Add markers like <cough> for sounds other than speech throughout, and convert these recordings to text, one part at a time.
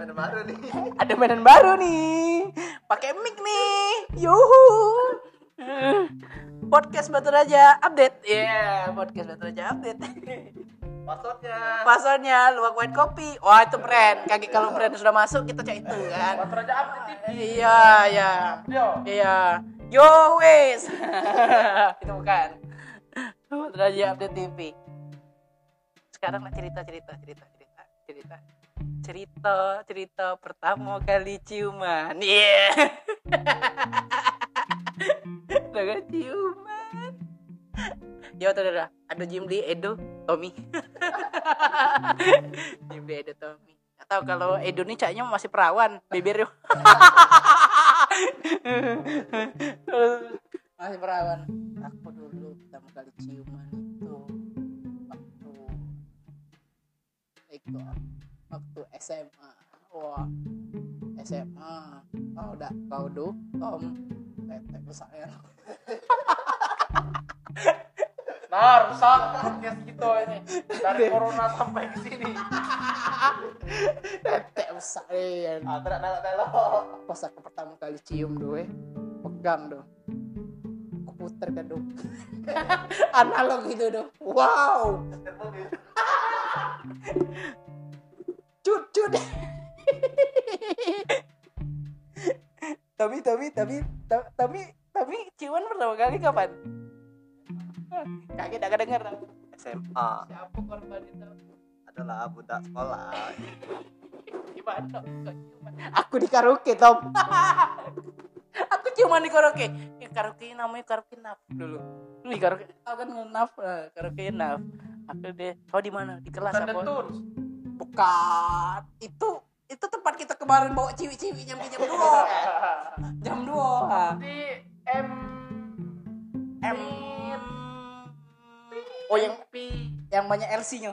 mainan baru nih. <laughs> Ada mainan baru nih. Pakai mic nih. Yuhu. Podcast batu raja update. Ya yeah, podcast batu raja update. <laughs> Passwordnya. Passwordnya luwak white kopi. Wah itu brand. Kaki kalau brand sudah masuk kita cek itu kan? Batu Raja update TV. iya iya. Yo. iya. Yo wes. <laughs> Itu bukan. Batu raja update TV sekarang lah cerita cerita cerita cerita cerita cerita cerita pertama kali ciuman. Iya. <laughs> Udah kan ciuman. Ya udah udah ada Jimli Edo Tommy. <laughs> Jimli Edo Tommy. Gak tahu kalau Edo nih caknya masih perawan bibirnya <laughs> masih perawan. Aku dulu pertama kali ciuman itu waktu itu waktu SMA wah SMA kau udah kau do Tom tetek saya Nah, rusak podcast gitu ini. Dari <laughs> corona sampai ke sini. tetek saya ah tidak nelo nelo pas aku pertama kali cium doh eh pegang doh puter kan doh <laughs> analog gitu doh wow <laughs> tapi tapi tapi ta- tapi tapi ciuman pertama kali kapan? Kaget agak dengar SMA siapa korban itu? Adalah budak sekolah. Gimana? Aku di karaoke tom. <laughs> Aku ciuman di karaoke. Ya, karaoke namanya karaoke naf dulu. Di karaoke. Tau kan naf eh, karaoke naf. Aku deh kau di mana? Di kelas apa? Bukan. Itu tempat kita kemarin bawa ciwi-ciwi jam jam dua. Jam dua. Di M. M. Oh yang P. yang banyak LC-nya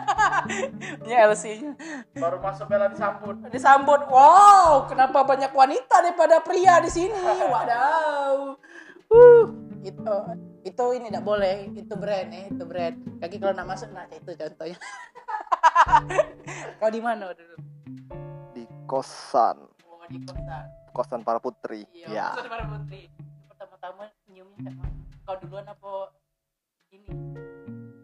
<laughs> nya LC-nya baru masuk bela disambut. disambut wow kenapa banyak wanita daripada pria di sini? Wadaw. Uh, itu itu ini tidak boleh. Itu brand ya itu brand. Kaki kalau nak masuk nah itu contohnya. <laughs> Kau di mana dulu kosan. Oh di kota kosan para putri. Iya ya. maksudnya para putri. Pertama-tama nyiumnya mana? kau duluan apa ini?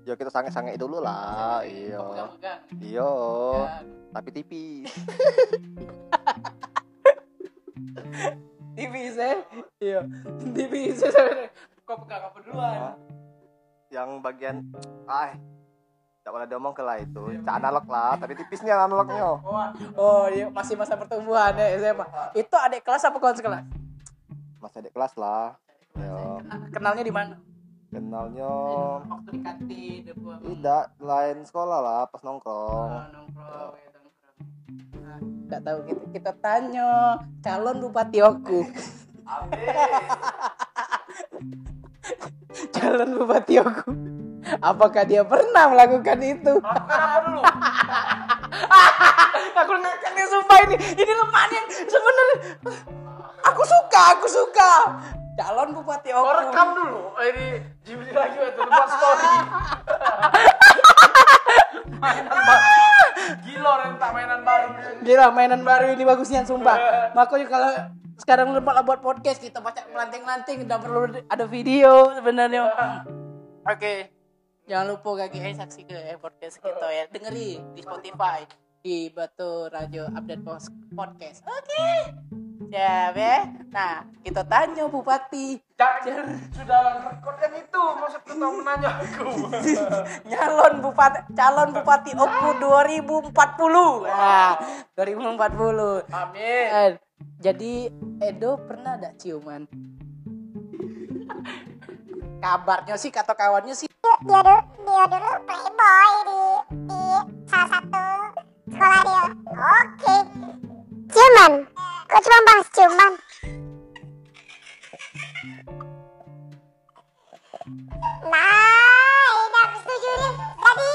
Ya kita sange sange dulu lah. Iya. Iya. Ya, tapi tipis. <laughs> Tipis ya iya. Tipis ya kau pegang apa duluan? Yang bagian ah tidak boleh diomong ke lah itu Cak analog lah tapi tipisnya analognya Oh, oh iya masih masa pertumbuhan ya SMA. Itu adik kelas apa kawan sekelas? masih adik kelas lah ya Kenalnya di mana? kenalnya Waktu di kantin, tidak lain sekolah lah pas nongkrong Oh, nongkrong, ya. Nah, Nggak tahu kita, kita tanya calon bupati aku. <laughs> calon bupati aku. Apakah dia pernah melakukan itu? Lakukan apa dulu? <laughs> aku ngakak nih sumpah ini ini lemahnya sebenarnya aku suka aku suka calon bupati Kau aku rekam dulu. Oh, Ini Jimmy lagi itu buat story. <laughs> mainan baru. Gila rentak mainan baru. Gila mainan baru ini bagusnya sumpah. Makanya kalau sekarang lupa buat podcast kita baca melanting-lanting udah perlu ada video sebenarnya. <laughs> Oke. Jangan lupa kaki eh saksi ke eh, podcast kita ya. Dengeri di Spotify di Batu Radio Update Podcast. Oke. Siap ya. Nah, kita tanya Bupati. Jangan sudah rekodkan itu maksud tahu menanya aku. <laughs> Nyalon Bupati calon Bupati Oku 2040. Nah, 2040. Amin. Eh, jadi Edo pernah ada ciuman? Kabarnya sih kata kawannya sih dia dulu dia dulu playboy di di salah satu sekolah dia. Oke. Ciuman kok cuma bahas ciuman nah ini aku setuju nih. Jadi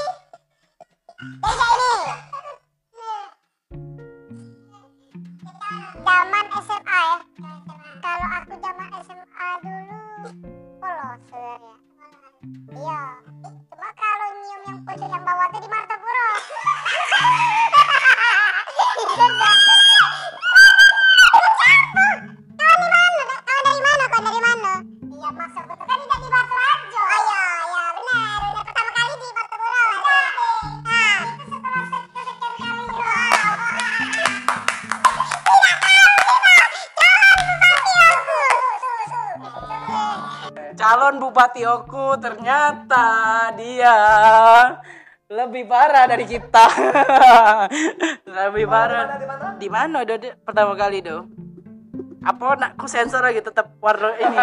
calon bupati Oku ternyata dia lebih parah dari kita. <laughs> lebih parah. Di mana? Di mana udah di- pertama kali do? Apa nak ku sensor lagi tetap warna ini.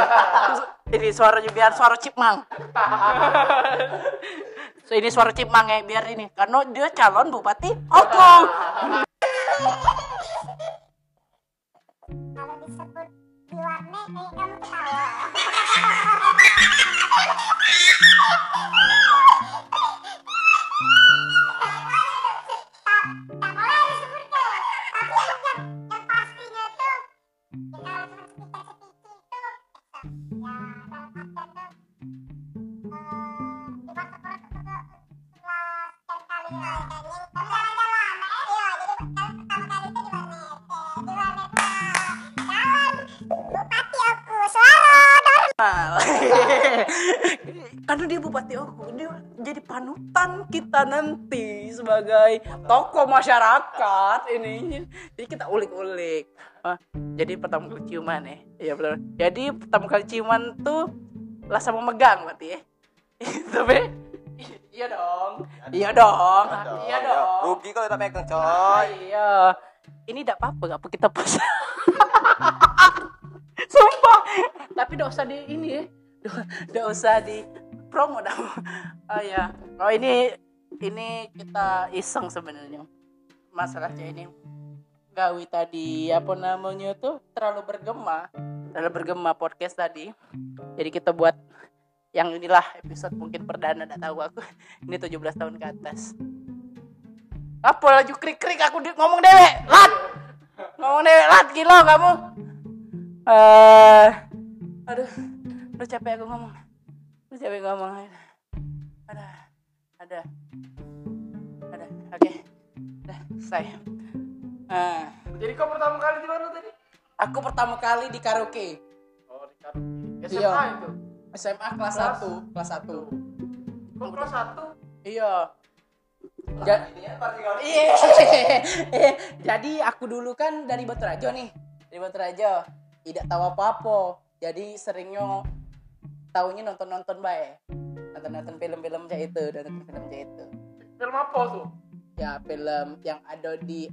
ini suaranya biar suara cipmang. <laughs> so, ini suara cipmang ya biar ini karena dia calon bupati Oku. Kalau disebut di warnet, eh kamu ketawa. <laughs> Karena dia bupati Oku, dia jadi panutan kita nanti sebagai tokoh masyarakat ini. Jadi kita ulik-ulik. Ah, jadi pertama kali ciuman ya. Iya betul. Jadi pertama kali ciuman tuh lah sama megang berarti ya. <laughs> Tapi iya dong. Iya dong. Iya dong. Rugi kalau tak megang Ah, coy. iya. Ini tidak apa-apa, apa kita pas. <laughs> Sumpah. Tapi tidak usah di ini ya. Usah di promo dah. Oh ya. Oh ini ini kita iseng sebenarnya. Masalah cewek ini Gawi tadi apa namanya tuh terlalu bergema terlalu bergema podcast tadi jadi kita buat yang inilah episode mungkin perdana tidak tahu aku ini 17 tahun ke atas apa laju krik krik aku ngomong dewe lat ngomong dewe lat gila kamu eh aduh lu capek aku ngomong lu capek ngomong ada ada ada oke udah selesai Ah, Jadi kau pertama kali di mana tadi? aku pertama kali di karaoke Oh, di karaoke. Iya. SMA itu. SMA kelas Kelas? 1 kelas 1 Kau kelas satu. iya Ja- Iya. <laughs> Jadi aku dulu kan dari Batu Rajo nih. Dari Batu Rajo. Tidak tahu apa-apa. Jadi seringnya tahunya nonton-nonton bae. Nonton-nonton film-film kayak itu dan nonton film kayak itu. Film apa tuh? Ya film yang ada di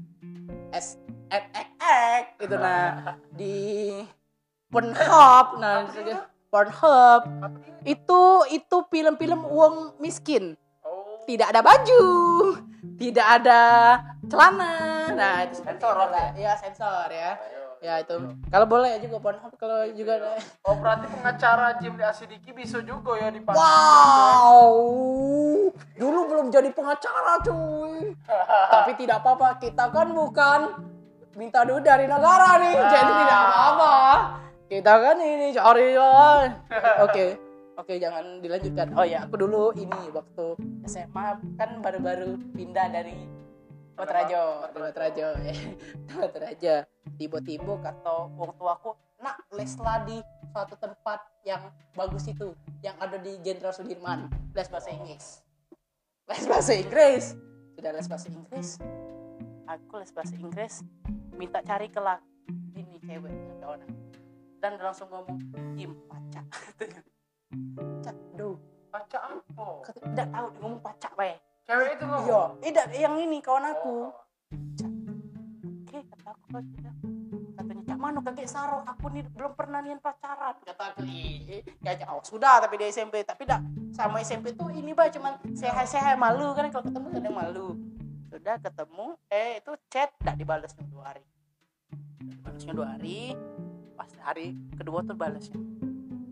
SNXX gitu nah <laughs> di Pornhub nah Pornhub itu itu film-film uang miskin Oh. tidak ada baju, tidak ada celana. Nah, itu Sensor, lah. Ya sensor ya. Ya itu. Kalau boleh juga Pornhub kalau juga ada. Oh berarti pengacara Jim Asidiki bisa juga ya di Wow. Dulu belum jadi pengacara cuy. Tapi tidak apa-apa, kita kan bukan minta duit dari negara nih. Jadi tidak apa-apa. Kita kan ini cari ya. Oke. Oke, jangan dilanjutkan. Oh ya, aku dulu ini waktu SMA kan baru-baru pindah dari Batrajo, dari Batrajo ya. Batrajo. Tiba-tiba kata orang tuaku, "Nak, leslah di suatu tempat yang bagus itu, yang ada di Jenderal Sudirman, les bahasa Inggris." Les bahasa Inggris. Sudah les bahasa Inggris. Aku les bahasa Inggris, minta cari kelak ini cewek kawan aku. dan langsung ngomong Jim pacak <laughs> pacak duh Baca apa? kata tidak tahu dia ngomong pacak bae Cewek itu iya. Tidak yang ini kawan aku. Oke kata aku katanya cak mano kakek saro? Aku nih belum pernah nian pacaran. Kata aku ih kayaknya oh sudah tapi di SMP tapi tidak sama SMP tuh ini bah cuman sehat-sehat malu kan. Kalau ketemu kadang malu. Sudah ketemu eh itu chat tidak dibalasnya dua hari. Dibalasnya dua hari. Pas hari kedua tuh balasnya.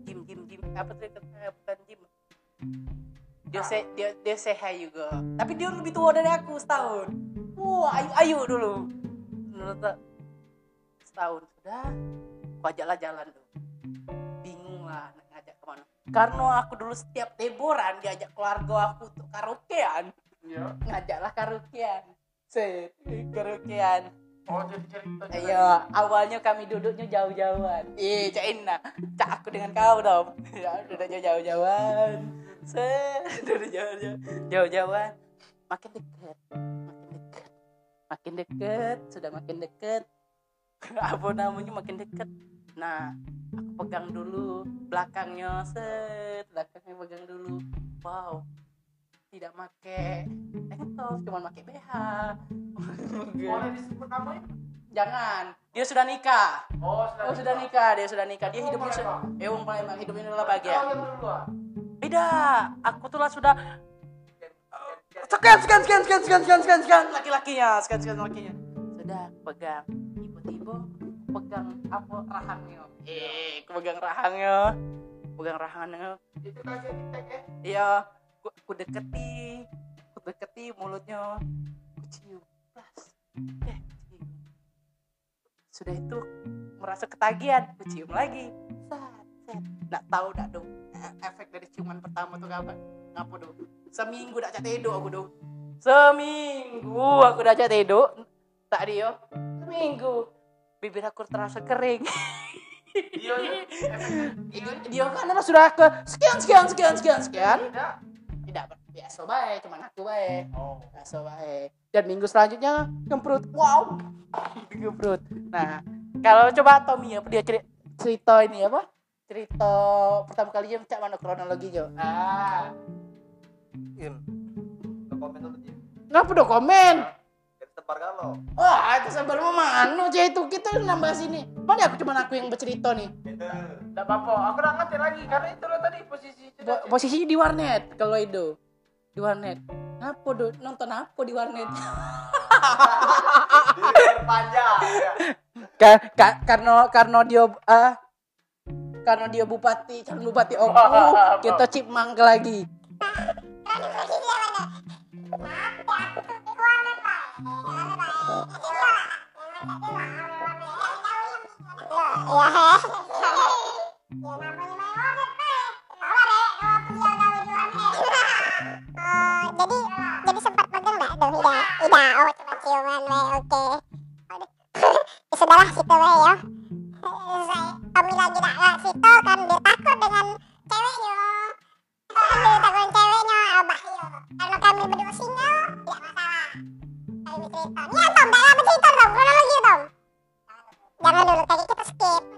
Jim Jim Jim apa tuh bukan Jim dia se dia dia sehat juga tapi dia lebih tua dari aku setahun wah ayu ayu dulu menurut setahun sudah aku ajaklah jalan tuh bingung lah nak ngajak ke mana karena aku dulu setiap liburan diajak keluarga aku untuk karaokean Iya. ngajaklah karaokean set karaokean Oh jadi cerita. Iya, awalnya kami duduknya jauh-jauhan. Iya, Cak Inna. Cak aku dengan kau dong. <laughs> Ya, duduknya jauh-jauhan. Set, <laughs> duduk jauh-jauh. Jauh-jauhan. Makin dekat, makin dekat. Makin dekat, sudah makin dekat. Apa <laughs> namanya makin dekat. nah aku pegang dulu belakangnya. Set. Belakangnya pegang dulu. Wow. Tidak make engkol cuma make BH Boleh disebut namanya? jangan. Dia sudah nikah. Oh, sudah. oh sudah nikah. dia sudah nikah. Dia Oh, hidupnya sudah eh wong Palembang hidupnya adalah Oh, bahagia yang tidak aku tuh lah sudah sekian sekian sekian sekian sekian sekian sekian sekian. Laki-lakinya sekian sekian lakinya. Sudah pegang. Tiba-tiba pegang apa rahangnya. Eh pegang rahangnya. Pegang rahangnya. Itu kasih ya. iya. Aku, aku deketi. Aku deketi mulutnya. Aku cium. Plus eh cium. Sudah itu merasa ketagihan. Aku cium lagi nggak tahu dak dong e- efek dari ciuman pertama tuh apa? Ngapa dong seminggu dak tidur aku dong seminggu aku dak tidur tak dia seminggu. Bibir aku terasa kering. Dia dia, dia kan adalah sudah ke sekian sekian sekian sekian sekian. Tidak. tidak biasa baik cuman aku baik Oh. biasa baik dan minggu selanjutnya ngemprut. Wow. <laughs> Ngemprut. Nah kalau coba Tommy apa dia cerita ini apa cerita pertama kalinya cak mana kronologinya ah. Lo komen dulu Jim. ngapa do komen sebar kalau. wah itu sabar mana aja itu kita nambah sini mana aku cuma aku yang bercerita nih Itu. Tidak apa-apa. Aku udah ngerti lagi karena itu lo tadi posisi Bo- posisinya di warnet kalau itu di warnet ngapa do nonton apa <laughs> di warnet Panjang. ya. Ka- ka- karena karena dia ah karena dia bupati calon bupati <laughs> Oku kita cipmangke lagi. jadi <laughs>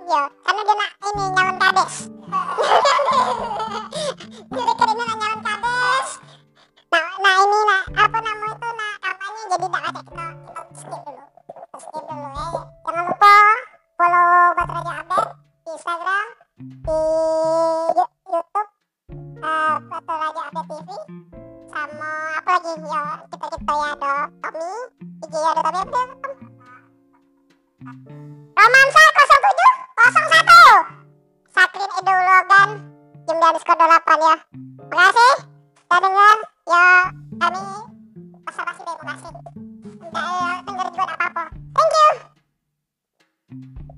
yo karena dia nak ini nyalon kades. <laughs> Jadi kerennya nak nyalon kades. Nah, nah ini nah apa nama itu nah kampanye jadi tak ada kita kita skip dulu. Kita skip dulu ya jangan lupa follow Batu Raja Update di Instagram di YouTube Batu Raja Update TV sama apa lagi ya kita kita ya ada Tommy IG ya ada Tommy apa dia? 01 Sakrin Edo Logan Jumlah underscore 28 ya. Makasih. Udah denger Ya kami Masa masih deh makasih Udah eh, ya denger juga apa-apa. Thank you.